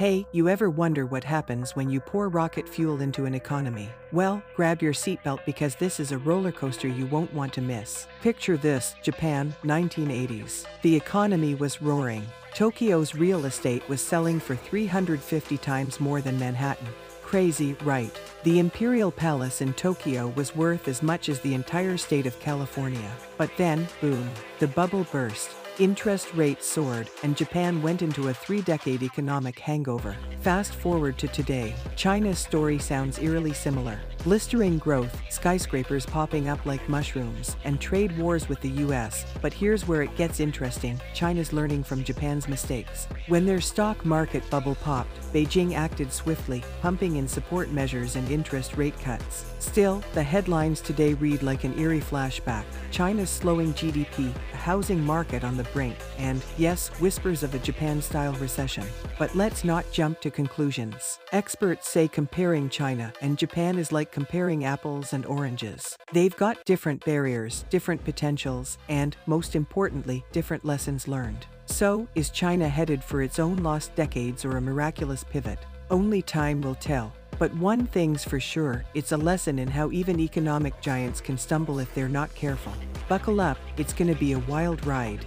Hey, you ever wonder what happens when you pour rocket fuel into an economy? Well, grab your seatbelt because this is a roller coaster you won't want to miss. Picture this Japan, 1980s. The economy was roaring. Tokyo's real estate was selling for 350 times more than Manhattan. Crazy, right? The Imperial Palace in Tokyo was worth as much as the entire state of California. But then, boom, the bubble burst. Interest rates soared, and Japan went into a three decade economic hangover. Fast forward to today, China's story sounds eerily similar. Blistering growth, skyscrapers popping up like mushrooms, and trade wars with the US. But here's where it gets interesting China's learning from Japan's mistakes. When their stock market bubble popped, Beijing acted swiftly, pumping in support measures and interest rate cuts. Still, the headlines today read like an eerie flashback China's slowing GDP, a housing market on the brink, and, yes, whispers of a Japan style recession. But let's not jump to conclusions. Experts say comparing China and Japan is like comparing apples and oranges. They've got different barriers, different potentials, and, most importantly, different lessons learned. So, is China headed for its own lost decades or a miraculous pivot? Only time will tell. But one thing's for sure it's a lesson in how even economic giants can stumble if they're not careful. Buckle up, it's gonna be a wild ride.